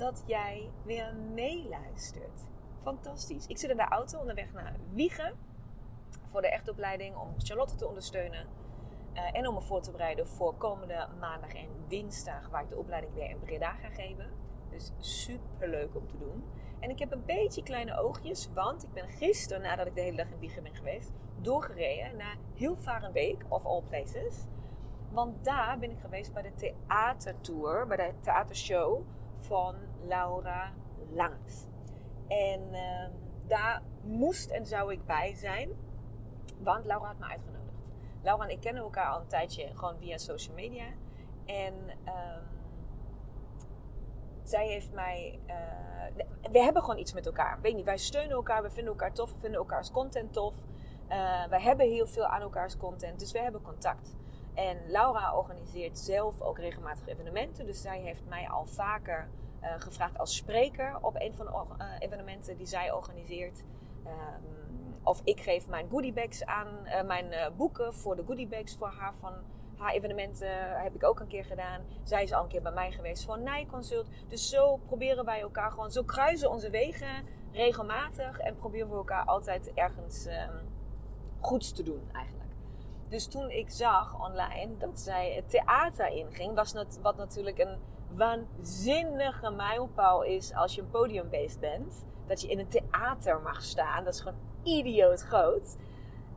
dat jij weer meeluistert. Fantastisch. Ik zit in de auto onderweg naar Wiegen voor de echtopleiding om Charlotte te ondersteunen. Uh, en om me voor te bereiden voor komende maandag en dinsdag, waar ik de opleiding weer in Breda ga geven. Dus super leuk om te doen. En ik heb een beetje kleine oogjes, want ik ben gisteren, nadat ik de hele dag in Wiegen ben geweest, doorgereden naar Hilvarenbeek, of all places. Want daar ben ik geweest bij de theatertour, bij de theatershow van Laura Langs. En uh, daar moest en zou ik bij zijn, want Laura had me uitgenodigd. Laura en ik kennen elkaar al een tijdje gewoon via social media. En um, zij heeft mij. Uh, we hebben gewoon iets met elkaar. Weet niet, wij steunen elkaar, we vinden elkaar tof, we vinden elkaars content tof. Uh, wij hebben heel veel aan elkaars content, dus we hebben contact. En Laura organiseert zelf ook regelmatig evenementen. Dus zij heeft mij al vaker uh, gevraagd als spreker op een van de uh, evenementen die zij organiseert. Um, of ik geef mijn goodiebags aan, uh, mijn boeken voor de goodiebags voor haar van haar evenementen heb ik ook een keer gedaan. Zij is al een keer bij mij geweest voor Nijconsult. Dus zo proberen wij elkaar gewoon, zo kruisen onze wegen regelmatig en proberen we elkaar altijd ergens um, goeds te doen eigenlijk. Dus toen ik zag online dat zij het theater inging, was dat, wat natuurlijk een waanzinnige mijlpaal is als je een podiumbeest bent. Dat je in een theater mag staan. Dat is gewoon idioot groot.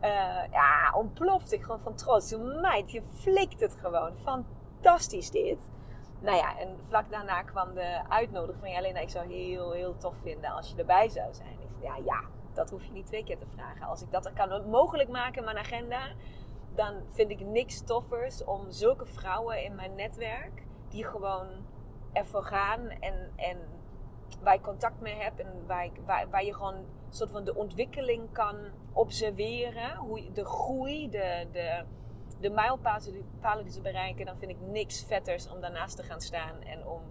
Uh, ja, ontploft ik gewoon van trots. Meid, je flikt het gewoon. Fantastisch dit. Nou ja, en vlak daarna kwam de uitnodiging van... Ja, Lena, ik zou heel, heel tof vinden als je erbij zou zijn. Ik zei, ja, ja, dat hoef je niet twee keer te vragen. Als ik dat kan mogelijk maken in mijn agenda... dan vind ik niks toffers om zulke vrouwen in mijn netwerk die gewoon ervoor gaan en, en waar je contact mee hebt en waar, ik, waar, waar je gewoon soort van de ontwikkeling kan observeren, hoe, de groei, de, de, de mijlpalen die ze bereiken, dan vind ik niks vetters om daarnaast te gaan staan en om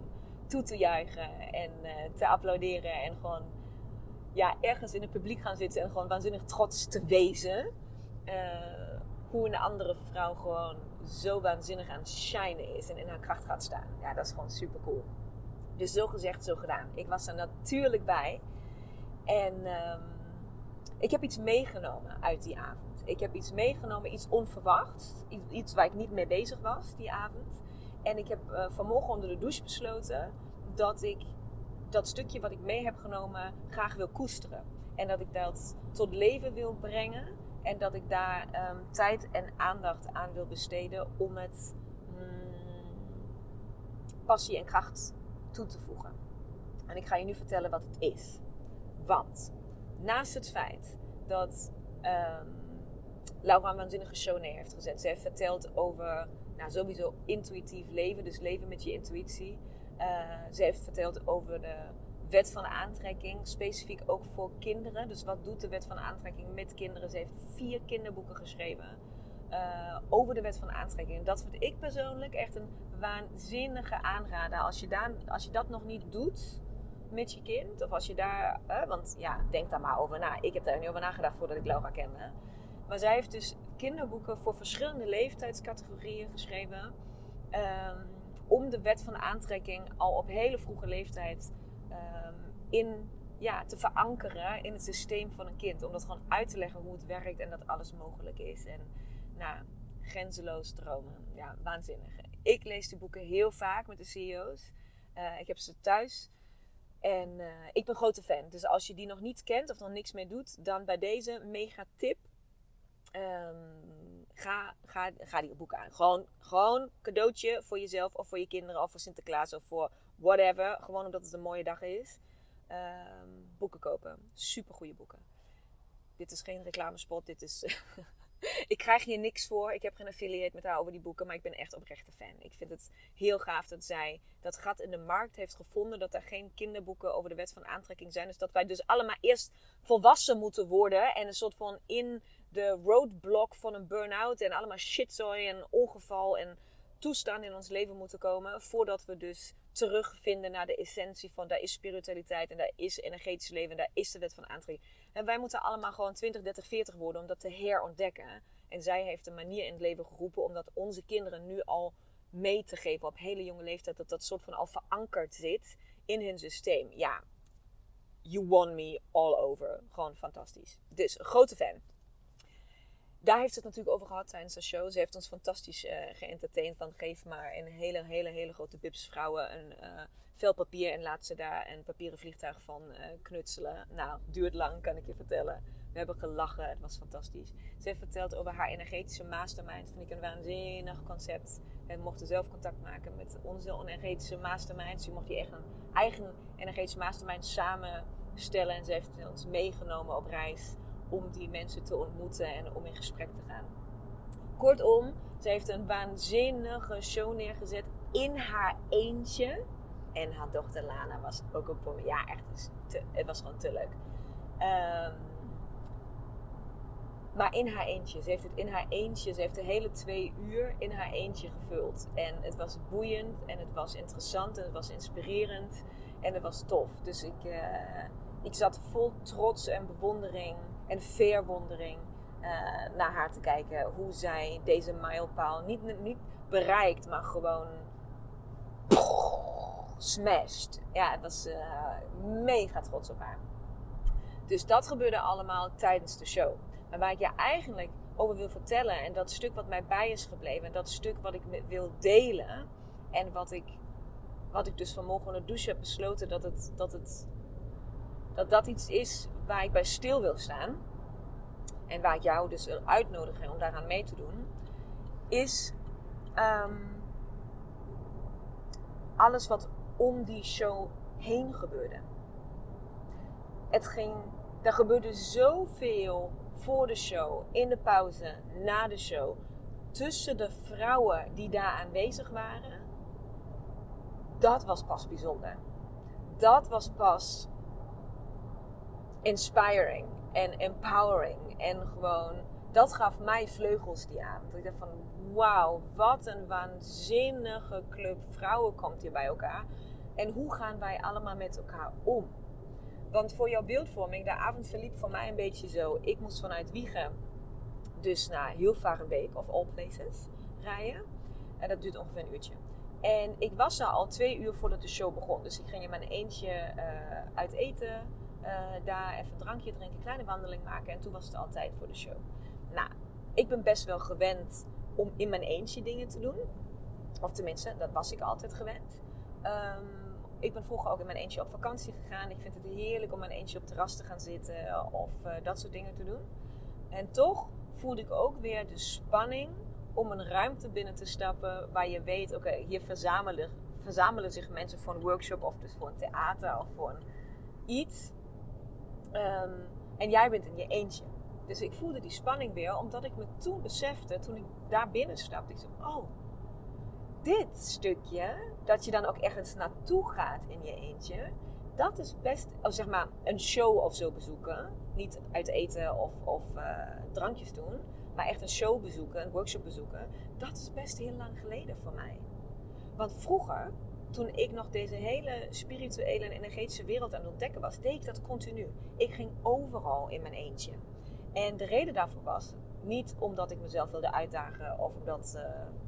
toe te juichen en uh, te applauderen en gewoon ja, ergens in het publiek gaan zitten en gewoon waanzinnig trots te wezen. Uh, hoe een andere vrouw gewoon zo waanzinnig aan het shinen is en in haar kracht gaat staan. Ja, dat is gewoon super cool. Dus zo gezegd, zo gedaan. Ik was er natuurlijk bij. En um, ik heb iets meegenomen uit die avond. Ik heb iets meegenomen, iets onverwachts. Iets waar ik niet mee bezig was die avond. En ik heb uh, vanmorgen onder de douche besloten dat ik dat stukje wat ik mee heb genomen graag wil koesteren. En dat ik dat tot leven wil brengen. En dat ik daar um, tijd en aandacht aan wil besteden om het mm, passie en kracht toe te voegen. En ik ga je nu vertellen wat het is. Want naast het feit dat um, Laura een waanzinnige show neer heeft gezet. Ze heeft verteld over nou, sowieso intuïtief leven, dus leven met je intuïtie. Uh, ze heeft verteld over de wet van aantrekking, specifiek ook voor kinderen. Dus wat doet de wet van aantrekking met kinderen? Ze heeft vier kinderboeken geschreven uh, over de wet van aantrekking. En dat vind ik persoonlijk echt een waanzinnige aanrader. Als je, daar, als je dat nog niet doet met je kind, of als je daar, want ja, denk daar maar over na. Ik heb daar niet over nagedacht voordat ik Laura kende. Maar zij heeft dus kinderboeken voor verschillende leeftijdscategorieën geschreven. Um, om de wet van aantrekking al op hele vroege leeftijd um, in, ja, te verankeren in het systeem van een kind. Om dat gewoon uit te leggen hoe het werkt en dat alles mogelijk is. En nou, grenzeloos dromen. Ja, waanzinnig. Ik lees die boeken heel vaak met de CEO's. Uh, ik heb ze thuis. En uh, ik ben grote fan. Dus als je die nog niet kent of nog niks mee doet, dan bij deze mega tip. Um, ga, ga, ga die boeken aan. Gewoon, gewoon cadeautje voor jezelf of voor je kinderen of voor Sinterklaas of voor whatever. Gewoon omdat het een mooie dag is. Um, boeken kopen. Super goede boeken. Dit is geen reclamespot. Dit is ik krijg hier niks voor. Ik heb geen affiliate met haar over die boeken. Maar ik ben echt oprechte fan. Ik vind het heel gaaf dat zij dat gat in de markt heeft gevonden. Dat er geen kinderboeken over de wet van aantrekking zijn. Dus dat wij dus allemaal eerst volwassen moeten worden. En een soort van in de roadblock van een burn-out. En allemaal shitzooi en ongeval en toestand in ons leven moeten komen. Voordat we dus terugvinden naar de essentie van daar is spiritualiteit en daar is energetisch leven en daar is de wet van aantrekking. En wij moeten allemaal gewoon 20, 30, 40 worden om dat te herontdekken. En zij heeft een manier in het leven geroepen om dat onze kinderen nu al mee te geven op hele jonge leeftijd. Dat dat soort van al verankerd zit in hun systeem. Ja, you won me all over. Gewoon fantastisch. Dus, grote fan daar heeft het natuurlijk over gehad tijdens de show. Ze heeft ons fantastisch uh. Van geef maar een hele, hele, hele grote Bips vrouwen een uh, vel papier en laat ze daar een papieren vliegtuig van uh, knutselen. Nou, duurt lang, kan ik je vertellen. We hebben gelachen, het was fantastisch. Ze heeft verteld over haar energetische mastermind. Vind ik een waanzinnig concept. We mochten zelf contact maken met onze energetische mastermind. Ze mocht die echt een eigen energetische mastermind samenstellen. En ze heeft ons meegenomen op reis om die mensen te ontmoeten en om in gesprek te gaan. Kortom, ze heeft een waanzinnige show neergezet in haar eentje. En haar dochter Lana was ook op Ja, echt. Het was gewoon te leuk. Um, maar in haar eentje. Ze heeft het in haar eentje. Ze heeft de hele twee uur in haar eentje gevuld. En het was boeiend. En het was interessant. En het was inspirerend. En het was tof. Dus ik, uh, ik zat vol trots en bewondering en verwondering uh, naar haar te kijken. Hoe zij deze mijlpaal niet, niet bereikt, maar gewoon smashed. Ja, het was uh, mega trots op haar. Dus dat gebeurde allemaal tijdens de show. Maar waar ik je eigenlijk over wil vertellen en dat stuk wat mij bij is gebleven en dat stuk wat ik wil delen en wat ik, wat ik dus vanmorgen onder de douche heb besloten dat het, dat het dat dat iets is waar ik bij stil wil staan. En waar ik jou dus wil uitnodigen om daaraan mee te doen. Is um, alles wat om die show heen gebeurde. Het ging, er gebeurde zoveel voor de show, in de pauze, na de show. Tussen de vrouwen die daar aanwezig waren. Dat was pas bijzonder. Dat was pas inspiring en empowering. En gewoon, dat gaf mij vleugels die aan. Dat ik dacht van, wauw, wat een waanzinnige club vrouwen komt hier bij elkaar. En hoe gaan wij allemaal met elkaar om? Want voor jouw beeldvorming, de avond verliep voor mij een beetje zo. Ik moest vanuit Wiegen dus naar week of All Places rijden. En dat duurt ongeveer een uurtje. En ik was al twee uur voordat de show begon. Dus ik ging in mijn eentje uh, uit eten uh, daar even een drankje drinken, kleine wandeling maken. En toen was het altijd voor de show. Nou, ik ben best wel gewend om in mijn eentje dingen te doen. Of tenminste, dat was ik altijd gewend. Um, ik ben vroeger ook in mijn eentje op vakantie gegaan. Ik vind het heerlijk om mijn eentje op terras te gaan zitten of uh, dat soort dingen te doen. En toch voelde ik ook weer de spanning om een ruimte binnen te stappen waar je weet, oké, hier verzamelen, verzamelen zich mensen voor een workshop of dus voor een theater of voor een iets. Um, en jij bent in je eentje. Dus ik voelde die spanning weer, omdat ik me toen besefte, toen ik daar binnen stapte, ik zei, oh, dit stukje, dat je dan ook ergens naartoe gaat in je eentje, dat is best, oh, zeg maar, een show of zo bezoeken. Niet uit eten of, of uh, drankjes doen, maar echt een show bezoeken, een workshop bezoeken. Dat is best heel lang geleden voor mij. Want vroeger toen ik nog deze hele spirituele en energetische wereld aan het ontdekken was, deed ik dat continu. Ik ging overal in mijn eentje. En de reden daarvoor was niet omdat ik mezelf wilde uitdagen of omdat uh,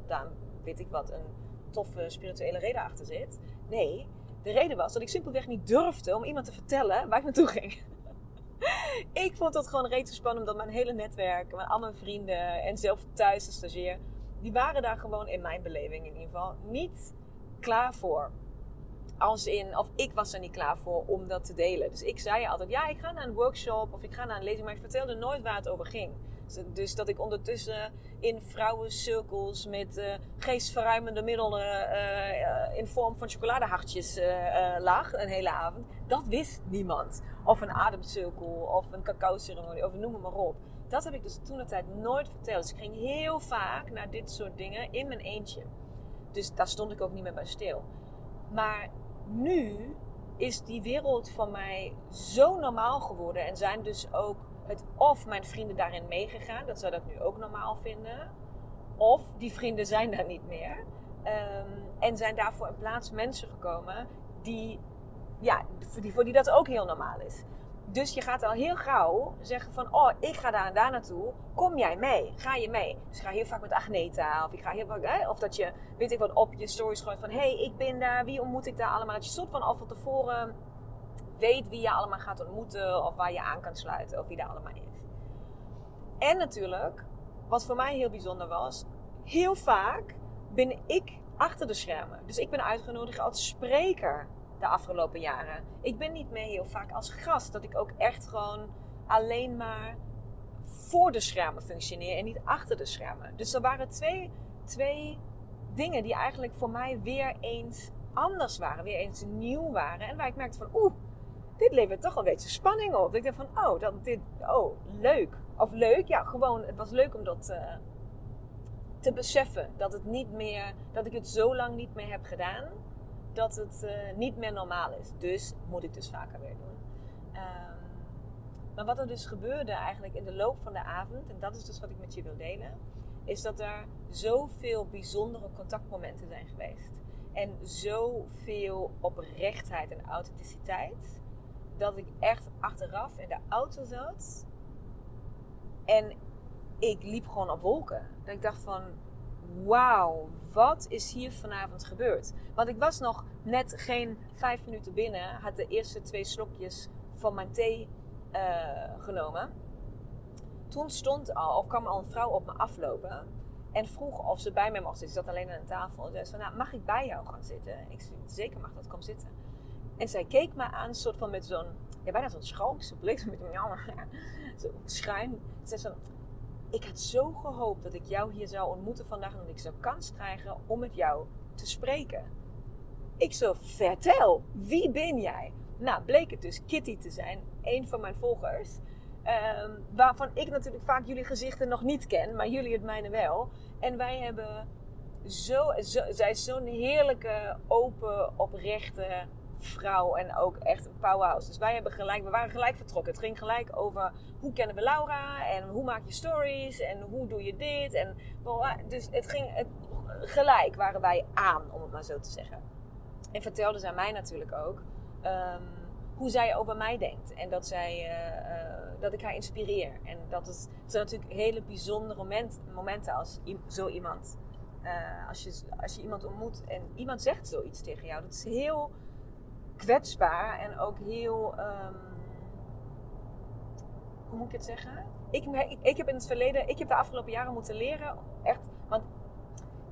daar, weet ik wat, een toffe spirituele reden achter zit. Nee, de reden was dat ik simpelweg niet durfde om iemand te vertellen waar ik naartoe ging. ik vond dat gewoon reeds spannend, omdat mijn hele netwerk, mijn, al mijn vrienden en zelf thuis de stagiair, die waren daar gewoon in mijn beleving in ieder geval niet klaar voor. Als in, of ik was er niet klaar voor om dat te delen. Dus ik zei altijd, ja, ik ga naar een workshop of ik ga naar een lezing, maar ik vertelde nooit waar het over ging. Dus, dus dat ik ondertussen in vrouwencirkels met uh, geestverruimende middelen uh, in vorm van chocoladehartjes lag een hele avond. Dat wist niemand. Of een ademcirkel of een cacao-ceremonie of noem maar op. Dat heb ik dus toen de tijd nooit verteld. Dus ik ging heel vaak naar dit soort dingen in mijn eentje. Dus daar stond ik ook niet meer bij stil. Maar nu is die wereld van mij zo normaal geworden en zijn dus ook het of mijn vrienden daarin meegegaan, dat ze dat nu ook normaal vinden, of die vrienden zijn daar niet meer. Um, en zijn daarvoor in plaats mensen gekomen die, ja, voor die, voor die dat ook heel normaal is. Dus je gaat al heel gauw zeggen van, oh, ik ga daar en daar naartoe. Kom jij mee? Ga je mee? Dus ik ga heel vaak met Agneta. Of, ik ga heel vaak, of dat je, weet ik wat, op je stories gooit van, hé, hey, ik ben daar. Wie ontmoet ik daar allemaal? Dat je soort van al van tevoren weet wie je allemaal gaat ontmoeten. Of waar je aan kan sluiten. Of wie daar allemaal is. En natuurlijk, wat voor mij heel bijzonder was. Heel vaak ben ik achter de schermen. Dus ik ben uitgenodigd als spreker de afgelopen jaren. Ik ben niet meer heel vaak als gast. Dat ik ook echt gewoon alleen maar voor de schermen functioneer en niet achter de schermen. Dus er waren twee, twee dingen die eigenlijk voor mij weer eens anders waren. Weer eens nieuw waren. En waar ik merkte van oeh, dit levert toch een beetje spanning op. Ik dacht van oh, dat, dit, oh, leuk. Of leuk, ja, gewoon, het was leuk om dat uh, te beseffen. Dat het niet meer, dat ik het zo lang niet meer heb gedaan dat het uh, niet meer normaal is. Dus moet ik dus vaker weer doen. Um, maar wat er dus gebeurde eigenlijk in de loop van de avond, en dat is dus wat ik met je wil delen, is dat er zoveel bijzondere contactmomenten zijn geweest. En zoveel oprechtheid en authenticiteit, dat ik echt achteraf in de auto zat en ik liep gewoon op wolken. Dat ik dacht van, wauw, wat is hier vanavond gebeurd? Want ik was nog net geen vijf minuten binnen, had de eerste twee slokjes van mijn thee uh, genomen. Toen stond al, of kwam al een vrouw op me aflopen en vroeg of ze bij mij mocht zitten. Ze zat alleen aan een tafel. En zei van, nou, mag ik bij jou gaan zitten? Ik zei, zeker mag dat, kom zitten. En zij keek me aan, soort van met zo'n, ja, bijna zo'n schalkse blik, met een jammer, zo'n schuin. Ze zei zo, ik had zo gehoopt dat ik jou hier zou ontmoeten vandaag en dat ik zou kans krijgen om met jou te spreken. Ik zo, vertel, wie ben jij? Nou, bleek het dus Kitty te zijn, een van mijn volgers. Um, waarvan ik natuurlijk vaak jullie gezichten nog niet ken, maar jullie het mijne wel. En wij hebben zo, zo zij is zo'n heerlijke, open, oprechte, vrouw en ook echt een powerhouse. Dus wij hebben gelijk, we waren gelijk vertrokken. Het ging gelijk over hoe kennen we Laura en hoe maak je stories en hoe doe je dit. En, dus het ging het, gelijk waren wij aan, om het maar zo te zeggen. En vertelde zij mij natuurlijk ook um, hoe zij over mij denkt. En dat, zij, uh, uh, dat ik haar inspireer. En dat het, het zijn natuurlijk hele bijzondere moment, momenten als zo iemand. Als, je, als je iemand ontmoet en iemand zegt zoiets tegen jou. Dat is heel kwetsbaar en ook heel. Um, hoe moet ik het zeggen? Ik, ik, heb in het verleden, ik heb de afgelopen jaren moeten leren, echt. Want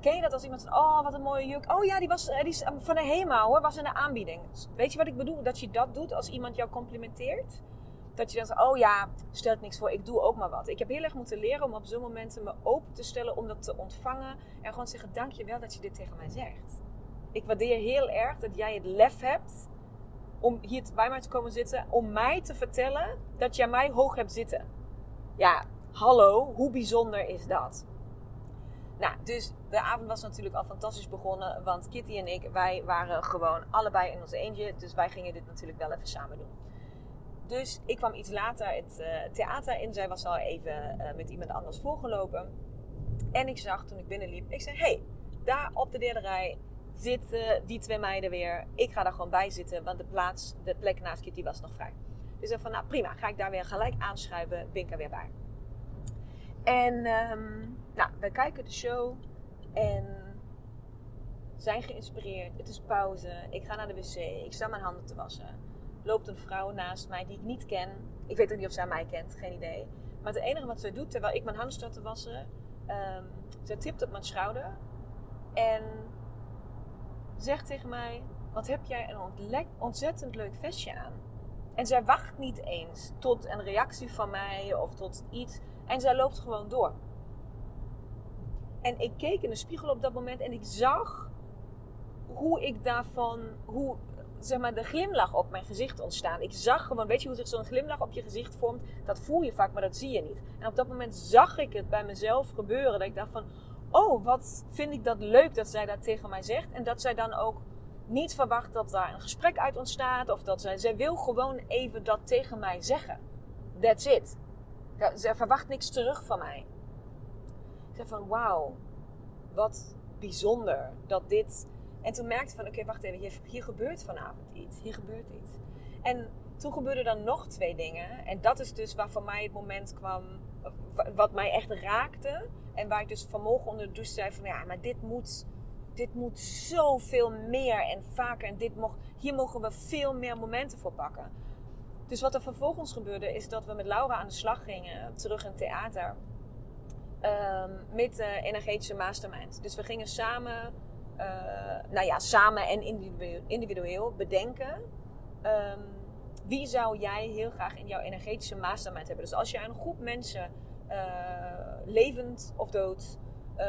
ken je dat als iemand zegt: Oh, wat een mooie juk. Oh ja, die was die is van de HEMA hoor, was in de aanbieding. Weet je wat ik bedoel? Dat je dat doet als iemand jou complimenteert. Dat je dan zegt: Oh ja, stelt niks voor, ik doe ook maar wat. Ik heb heel erg moeten leren om op zo'n momenten me open te stellen om dat te ontvangen. En gewoon zeggen: Dank je wel dat je dit tegen mij zegt. Ik waardeer heel erg dat jij het lef hebt om hier bij mij te komen zitten. Om mij te vertellen dat jij mij hoog hebt zitten. Ja, hallo, hoe bijzonder is dat? Nou, dus de avond was natuurlijk al fantastisch begonnen. Want Kitty en ik, wij waren gewoon allebei in onze eentje. Dus wij gingen dit natuurlijk wel even samen doen. Dus ik kwam iets later het uh, theater in. Zij was al even uh, met iemand anders voorgelopen. En ik zag toen ik binnenliep, ik zei: hey, daar op de derde rij zitten die twee meiden weer. Ik ga daar gewoon bij zitten, want de, plaats, de plek naast Kitty was nog vrij. Dus ik van, nou prima, ga ik daar weer gelijk aanschuiven, ben ik er weer bij. En um, nou, we kijken de show en zijn geïnspireerd. Het is pauze, ik ga naar de wc, ik sta mijn handen te wassen. Loopt een vrouw naast mij die ik niet ken. Ik weet ook niet of zij mij kent, geen idee. Maar het enige wat zij doet, terwijl ik mijn handen sta te wassen, um, zij tipt op mijn schouder. En zegt tegen mij: wat heb jij een ontzettend leuk vestje aan. En zij wacht niet eens tot een reactie van mij of tot iets. En zij loopt gewoon door. En ik keek in de spiegel op dat moment en ik zag hoe ik daarvan, hoe zeg maar, de glimlach op mijn gezicht ontstaan. Ik zag gewoon, weet je hoe zich zo'n glimlach op je gezicht vormt? Dat voel je vaak, maar dat zie je niet. En op dat moment zag ik het bij mezelf gebeuren. Dat ik dacht van, oh, wat vind ik dat leuk dat zij dat tegen mij zegt. En dat zij dan ook niet verwacht dat daar een gesprek uit ontstaat. Of dat zij, zij wil gewoon even dat tegen mij zeggen. That's it. Ze verwacht niks terug van mij. Ik zei van, wauw, wat bijzonder dat dit en toen merkte ik van, oké, wacht even, hier, hier gebeurt vanavond iets. Hier gebeurt iets. En toen gebeurden dan nog twee dingen. En dat is dus waar voor mij het moment kwam, wat mij echt raakte. En waar ik dus vanmorgen onder de douche zei van, ja, maar dit moet, dit moet zoveel meer en vaker. En dit mocht, hier mogen we veel meer momenten voor pakken. Dus wat er vervolgens gebeurde, is dat we met Laura aan de slag gingen, terug in theater. Um, met de energetische mastermind. Dus we gingen samen uh, nou ja, samen en individueel, bedenken. Um, wie zou jij heel graag in jouw energetische mastermind hebben? Dus als je een groep mensen, levend of dood, uh,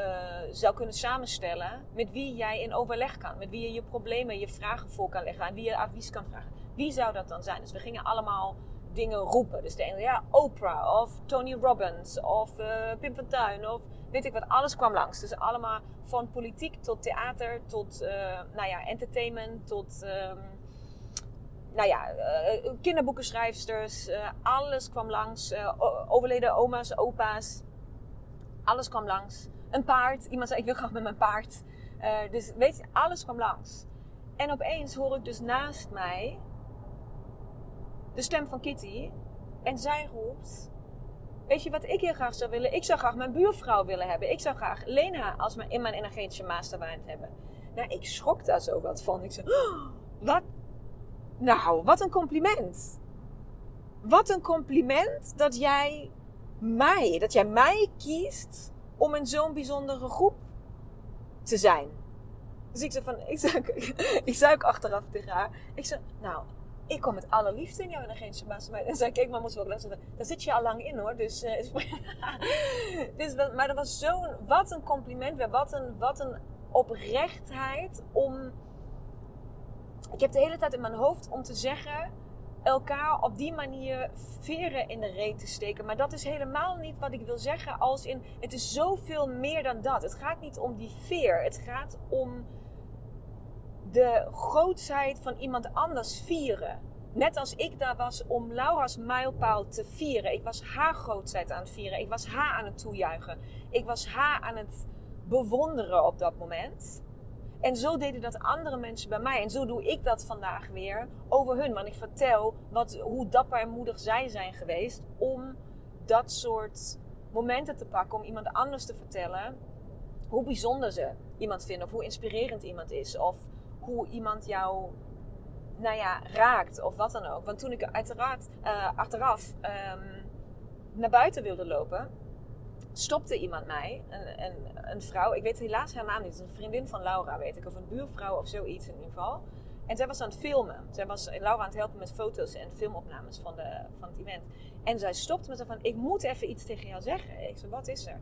zou kunnen samenstellen, met wie jij in overleg kan, met wie je je problemen, je vragen voor kan leggen, aan wie je advies kan vragen. Wie zou dat dan zijn? Dus we gingen allemaal dingen roepen. Dus de ene, ja, Oprah of Tony Robbins of uh, Pim van Tuin of weet ik wat. Alles kwam langs. Dus allemaal van politiek tot theater tot nou ja, entertainment tot um, nou ja, uh, kinderboekenschrijfsters. alles kwam langs. overleden oma's, opa's. Alles kwam langs. Een paard. Iemand zei ik wil graag met mijn paard. dus weet je, alles kwam langs. En opeens hoor ik dus naast mij de stem van Kitty. En zij roept: Weet je wat ik heel graag zou willen? Ik zou graag mijn buurvrouw willen hebben. Ik zou graag Lena als mijn, in mijn energetische mastermind hebben. Nou, ik schrok daar zo wat van. Ik zei: oh, Wat? Nou, wat een compliment. Wat een compliment dat jij mij, dat jij mij kiest om in zo'n bijzondere groep te zijn. Dus ik zei van, ik zei, ik ook achteraf tegen haar. Ik zei, nou, ik kom met alle liefde in jouw energetische mastermind. En zei, kijk, maar moest wel les Daar zit je al lang in hoor. Dus, uh, dus maar dat was zo'n, wat een compliment. Wat een, wat een oprechtheid om... Ik heb de hele tijd in mijn hoofd om te zeggen elkaar op die manier veren in de reet te steken. Maar dat is helemaal niet wat ik wil zeggen. Als in, het is zoveel meer dan dat. Het gaat niet om die veer. Het gaat om de grootheid van iemand anders vieren. Net als ik daar was om Laura's mijlpaal te vieren. Ik was haar grootheid aan het vieren. Ik was haar aan het toejuichen. Ik was haar aan het bewonderen op dat moment. En zo deden dat andere mensen bij mij. En zo doe ik dat vandaag weer over hun. Want ik vertel wat, hoe dapper en moedig zij zijn geweest om dat soort momenten te pakken. Om iemand anders te vertellen hoe bijzonder ze iemand vinden. Of hoe inspirerend iemand is. Of hoe iemand jou nou ja, raakt of wat dan ook. Want toen ik uiteraard uh, achteraf um, naar buiten wilde lopen, stopte iemand mij, een, een, een, vrouw, ik weet helaas haar naam niet, een vriendin van Laura weet ik, of een buurvrouw of zoiets in ieder geval. En zij was aan het filmen. Zij was Laura aan het helpen met foto's en filmopnames van, de, van het event. En zij stopte met van, ik moet even iets tegen jou zeggen. Ik zei, wat is er?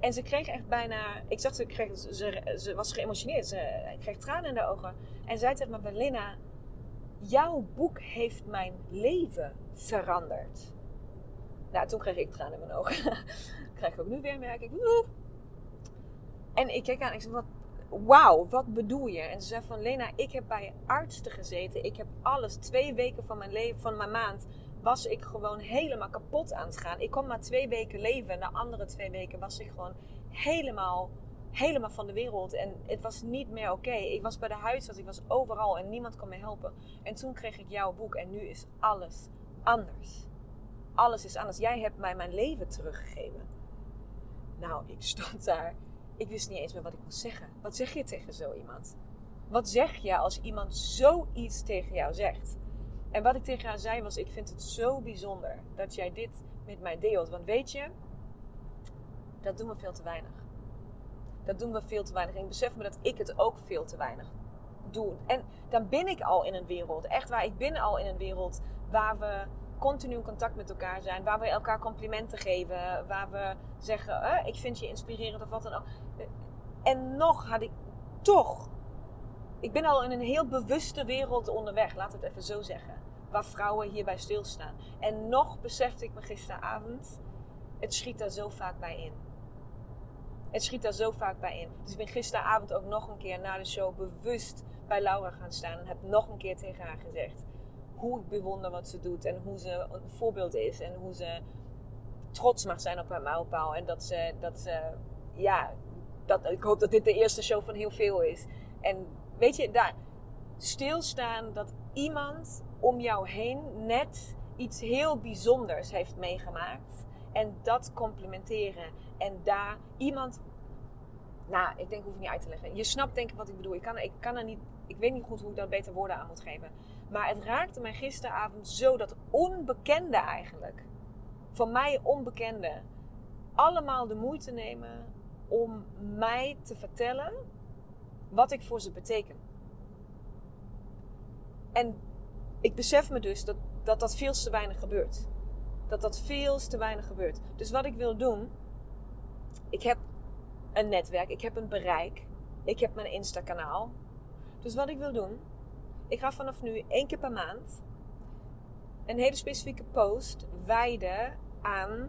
En ze kreeg echt bijna. Ik zag ze, kreeg, ze, ze was geëmotioneerd. Ze kreeg tranen in de ogen. En zei tegen me: Linda, jouw boek heeft mijn leven veranderd. Nou, toen kreeg ik tranen in mijn ogen. krijg ik ook nu weer, merk ik. En ik keek aan ik zei: wat, Wauw, wat bedoel je? En ze zei van Lena, ik heb bij artsen gezeten. Ik heb alles, twee weken van mijn leven, van mijn maand, was ik gewoon helemaal kapot aan het gaan. Ik kon maar twee weken leven. En de andere twee weken was ik gewoon helemaal, helemaal van de wereld. En het was niet meer oké. Ik was bij de huisarts, ik was overal en niemand kon me helpen. En toen kreeg ik jouw boek en nu is alles anders. Alles is anders. Jij hebt mij mijn leven teruggegeven. Nou, ik stond daar. Ik wist niet eens meer wat ik moest zeggen. Wat zeg je tegen zo iemand? Wat zeg je als iemand zoiets tegen jou zegt? En wat ik tegen haar zei was: Ik vind het zo bijzonder dat jij dit met mij deelt. Want weet je, dat doen we veel te weinig. Dat doen we veel te weinig. En ik besef me dat ik het ook veel te weinig doe. En dan ben ik al in een wereld. Echt waar, ik ben al in een wereld waar we continu in contact met elkaar zijn. Waar we elkaar complimenten geven. Waar we zeggen, eh, ik vind je inspirerend of wat dan ook. En nog had ik toch... Ik ben al in een heel bewuste wereld onderweg, laat het even zo zeggen. Waar vrouwen hierbij stilstaan. En nog besefte ik me gisteravond, het schiet daar zo vaak bij in. Het schiet daar zo vaak bij in. Dus ik ben gisteravond ook nog een keer na de show bewust bij Laura gaan staan. En heb nog een keer tegen haar gezegd hoe ik bewonder wat ze doet. En hoe ze een voorbeeld is. En hoe ze trots mag zijn op haar mijlpaal. En dat ze, dat ze ja, dat, ik hoop dat dit de eerste show van heel veel is. En weet je, daar stilstaan dat iemand om jou heen net iets heel bijzonders heeft meegemaakt. En dat complimenteren. En daar iemand. Nou, ik denk, hoef ik niet uit te leggen. Je snapt denk ik wat ik bedoel. Ik kan, ik kan er niet. Ik weet niet goed hoe ik daar beter woorden aan moet geven. Maar het raakte mij gisteravond zo dat onbekende eigenlijk. Van mij onbekende. Allemaal de moeite nemen om mij te vertellen wat ik voor ze beteken. En ik besef me dus dat dat, dat veel te weinig gebeurt. Dat dat veel te weinig gebeurt. Dus wat ik wil doen, ik heb een netwerk, ik heb een bereik, ik heb mijn Insta-kanaal. Dus wat ik wil doen, ik ga vanaf nu één keer per maand een hele specifieke post wijden aan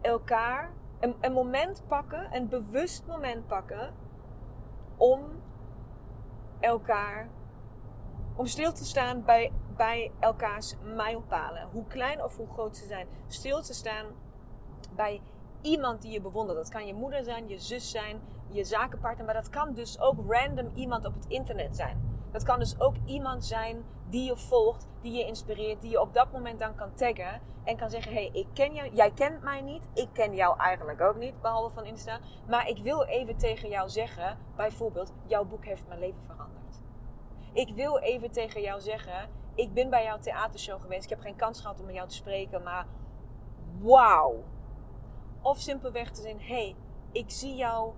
elkaar een, moment pakken, een bewust moment pakken om elkaar, om stil te staan bij, bij elkaars mijlpalen. Hoe klein of hoe groot ze zijn. Stil te staan bij iemand die je bewondert. Dat kan je moeder zijn, je zus zijn, je zakenpartner, maar dat kan dus ook random iemand op het internet zijn. Dat kan dus ook iemand zijn die je volgt, die je inspireert, die je op dat moment dan kan taggen en kan zeggen: hey, ik ken jou, jij kent mij niet, ik ken jou eigenlijk ook niet, behalve van Insta, maar ik wil even tegen jou zeggen, bijvoorbeeld, jouw boek heeft mijn leven veranderd. Ik wil even tegen jou zeggen: ik ben bij jouw theatershow geweest, ik heb geen kans gehad om met jou te spreken, maar wauw. Of simpelweg te zeggen: hey, ik zie jou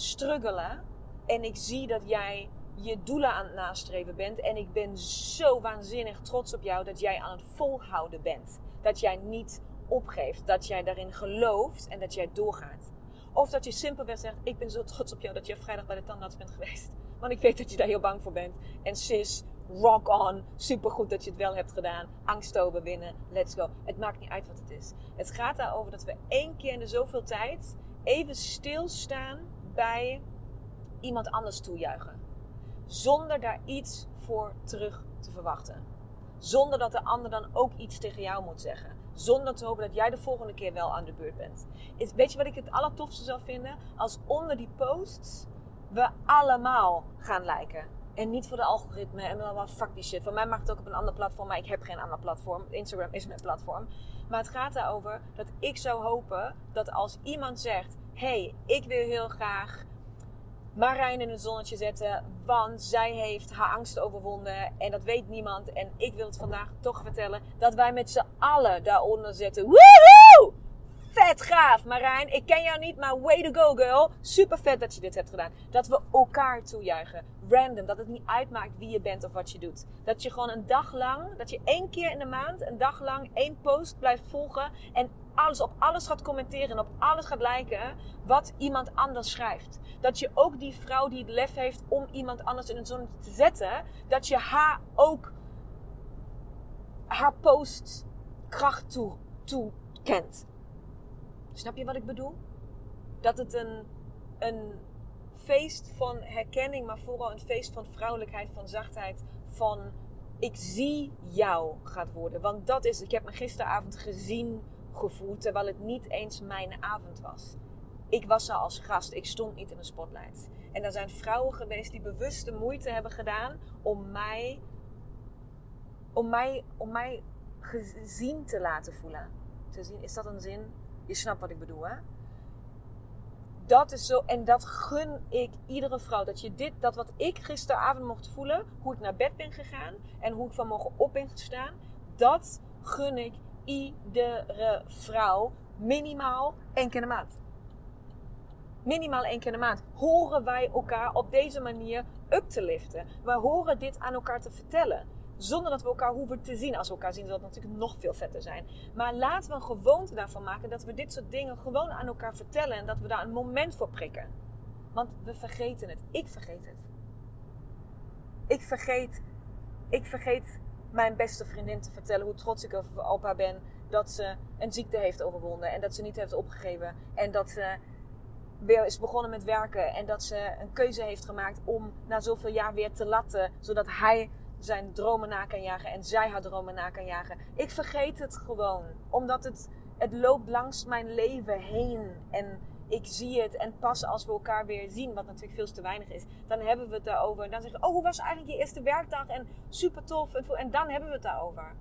struggelen en ik zie dat jij je doelen aan het nastreven bent. En ik ben zo waanzinnig trots op jou dat jij aan het volhouden bent. Dat jij niet opgeeft. Dat jij daarin gelooft en dat jij doorgaat. Of dat je simpelweg zegt: Ik ben zo trots op jou dat je vrijdag bij de tandarts bent geweest. Want ik weet dat je daar heel bang voor bent. En sis, rock on. Supergoed dat je het wel hebt gedaan. Angst overwinnen. Let's go. Het maakt niet uit wat het is. Het gaat daarover dat we één keer in de zoveel tijd even stilstaan bij iemand anders toejuichen zonder daar iets voor terug te verwachten. Zonder dat de ander dan ook iets tegen jou moet zeggen. Zonder te hopen dat jij de volgende keer wel aan de beurt bent. Weet je wat ik het allertofste zou vinden? Als onder die posts we allemaal gaan liken. En niet voor de algoritme en bla fuck die shit. Voor mij mag het ook op een ander platform, maar ik heb geen ander platform. Instagram is mijn platform. Maar het gaat daarover dat ik zou hopen dat als iemand zegt: hey, ik wil heel graag Marijn in het zonnetje zetten. Want zij heeft haar angst overwonnen. En dat weet niemand. En ik wil het vandaag toch vertellen. Dat wij met z'n allen daaronder zetten. Woehoe! Vet gaaf, Marijn. Ik ken jou niet, maar way to go, girl. Super vet dat je dit hebt gedaan. Dat we elkaar toejuichen. Random. Dat het niet uitmaakt wie je bent of wat je doet. Dat je gewoon een dag lang, dat je één keer in de maand, een dag lang één post blijft volgen. En alles op alles gaat commenteren en op alles gaat lijken wat iemand anders schrijft. Dat je ook die vrouw die het lef heeft om iemand anders in het zonnetje te zetten, dat je haar ook haar post kracht toe, toekent. Snap je wat ik bedoel? Dat het een, een feest van herkenning, maar vooral een feest van vrouwelijkheid, van zachtheid, van ik zie jou gaat worden. Want dat is, ik heb me gisteravond gezien terwijl het niet eens mijn avond was. Ik was er als gast, ik stond niet in de spotlight. En er zijn vrouwen geweest die bewust de moeite hebben gedaan om mij, om mij, om mij gezien te laten voelen. Te zien, is dat een zin? Je snapt wat ik bedoel, hè? Dat is zo, en dat gun ik iedere vrouw. Dat je dit, dat wat ik gisteravond mocht voelen, hoe ik naar bed ben gegaan en hoe ik vanmorgen op ben gestaan, dat gun ik iedere vrouw minimaal één keer de maand. Minimaal één keer de maand. Horen wij elkaar op deze manier up te liften. Wij horen dit aan elkaar te vertellen. Zonder dat we elkaar hoeven te zien. Als we elkaar zien, zal het natuurlijk nog veel vetter zijn. Maar laten we een gewoonte daarvan maken dat we dit soort dingen gewoon aan elkaar vertellen. En dat we daar een moment voor prikken. Want we vergeten het. Ik vergeet het. Ik vergeet, ik vergeet mijn beste vriendin te vertellen hoe trots ik op haar ben. Dat ze een ziekte heeft overwonnen en dat ze niet heeft opgegeven. En dat ze weer is begonnen met werken. En dat ze een keuze heeft gemaakt om na zoveel jaar weer te latten. Zodat hij zijn dromen na kan jagen en zij haar dromen na kan jagen. Ik vergeet het gewoon. Omdat het, het loopt langs mijn leven heen. En ik zie het. En pas als we elkaar weer zien, wat natuurlijk veel te weinig is, dan hebben we het daarover. En dan zeggen we, oh, hoe was eigenlijk je eerste werkdag? En super tof. En, dan hebben we het daarover.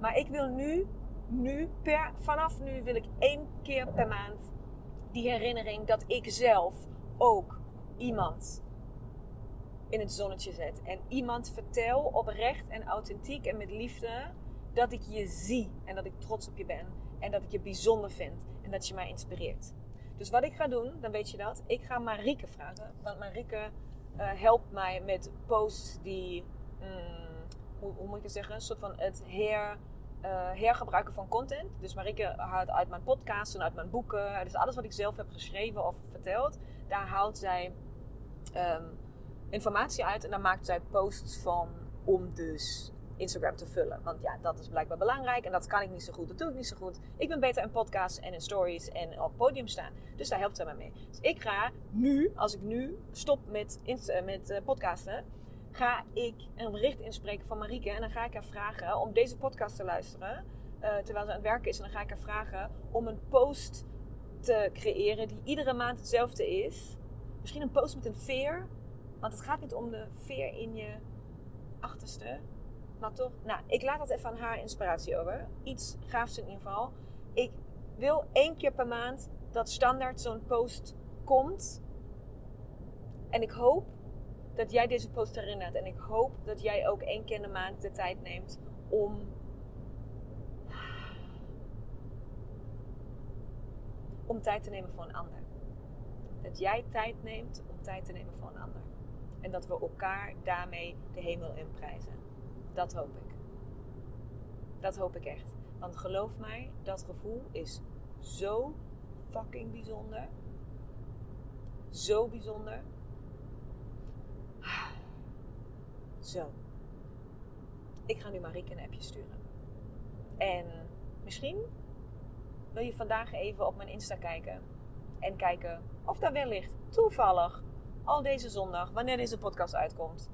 Maar ik wil nu, nu, per, vanaf nu wil ik één keer per maand die herinnering dat ik zelf ook iemand in het zonnetje zet. En iemand vertel oprecht en authentiek en met liefde dat ik je zie en dat ik trots op je ben. En dat ik je bijzonder vind en dat je mij inspireert. Dus wat ik ga doen, dan weet je dat. Ik ga Marieke vragen. Want Marieke uh, helpt mij met posts die, mm, hoe, moet ik het zeggen, een soort van het her, uh, hergebruiken van content. Dus Marieke haalt uit mijn podcasts en uit mijn boeken, dus alles wat ik zelf heb geschreven of verteld, daar haalt zij um, informatie uit en dan maakt zij posts van om dus Instagram te vullen. Want ja, dat is blijkbaar belangrijk en dat kan ik niet zo goed. Dat doe ik niet zo goed. Ik ben beter in podcasts en in stories en op podium staan. Dus daar helpt zij mij mee. Dus ik ga nu, als ik nu stop met, met uh, podcasten, ga ik een bericht inspreken van Marieke. En dan ga ik haar vragen om deze podcast te luisteren. Uh, terwijl ze aan het werken is. En dan ga ik haar vragen om een post te creëren die iedere maand hetzelfde is. Misschien een post met een veer. Want het gaat niet om de veer in je achterste. Maar toch, nou, ik laat dat even aan haar inspiratie over. Iets gaafs in ieder geval. Ik wil één keer per maand dat standaard zo'n post komt. En ik hoop dat jij deze post herinnert. En ik hoop dat jij ook één keer in de maand de tijd neemt om. om tijd te nemen voor een ander. Dat jij tijd neemt om tijd te nemen voor een ander. En dat we elkaar daarmee de hemel inprijzen. Dat hoop ik. Dat hoop ik echt. Want geloof mij, dat gevoel is zo fucking bijzonder. Zo bijzonder. Zo. Ik ga nu Marieke een appje sturen. En misschien wil je vandaag even op mijn Insta kijken. En kijken of daar wellicht toevallig al deze zondag, wanneer deze podcast uitkomt,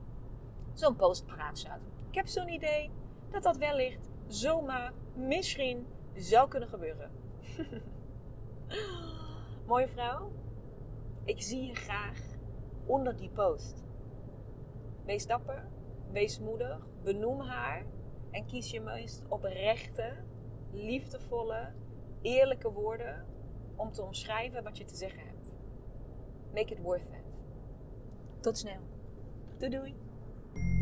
zo'n post paraat staat. Ik heb zo'n idee dat dat wellicht zomaar misschien zou kunnen gebeuren. Mooie vrouw, ik zie je graag onder die post. Wees dapper, wees moedig, benoem haar en kies je meest oprechte, liefdevolle, eerlijke woorden om te omschrijven wat je te zeggen hebt. Make it worth it. Tot snel. Doei doei.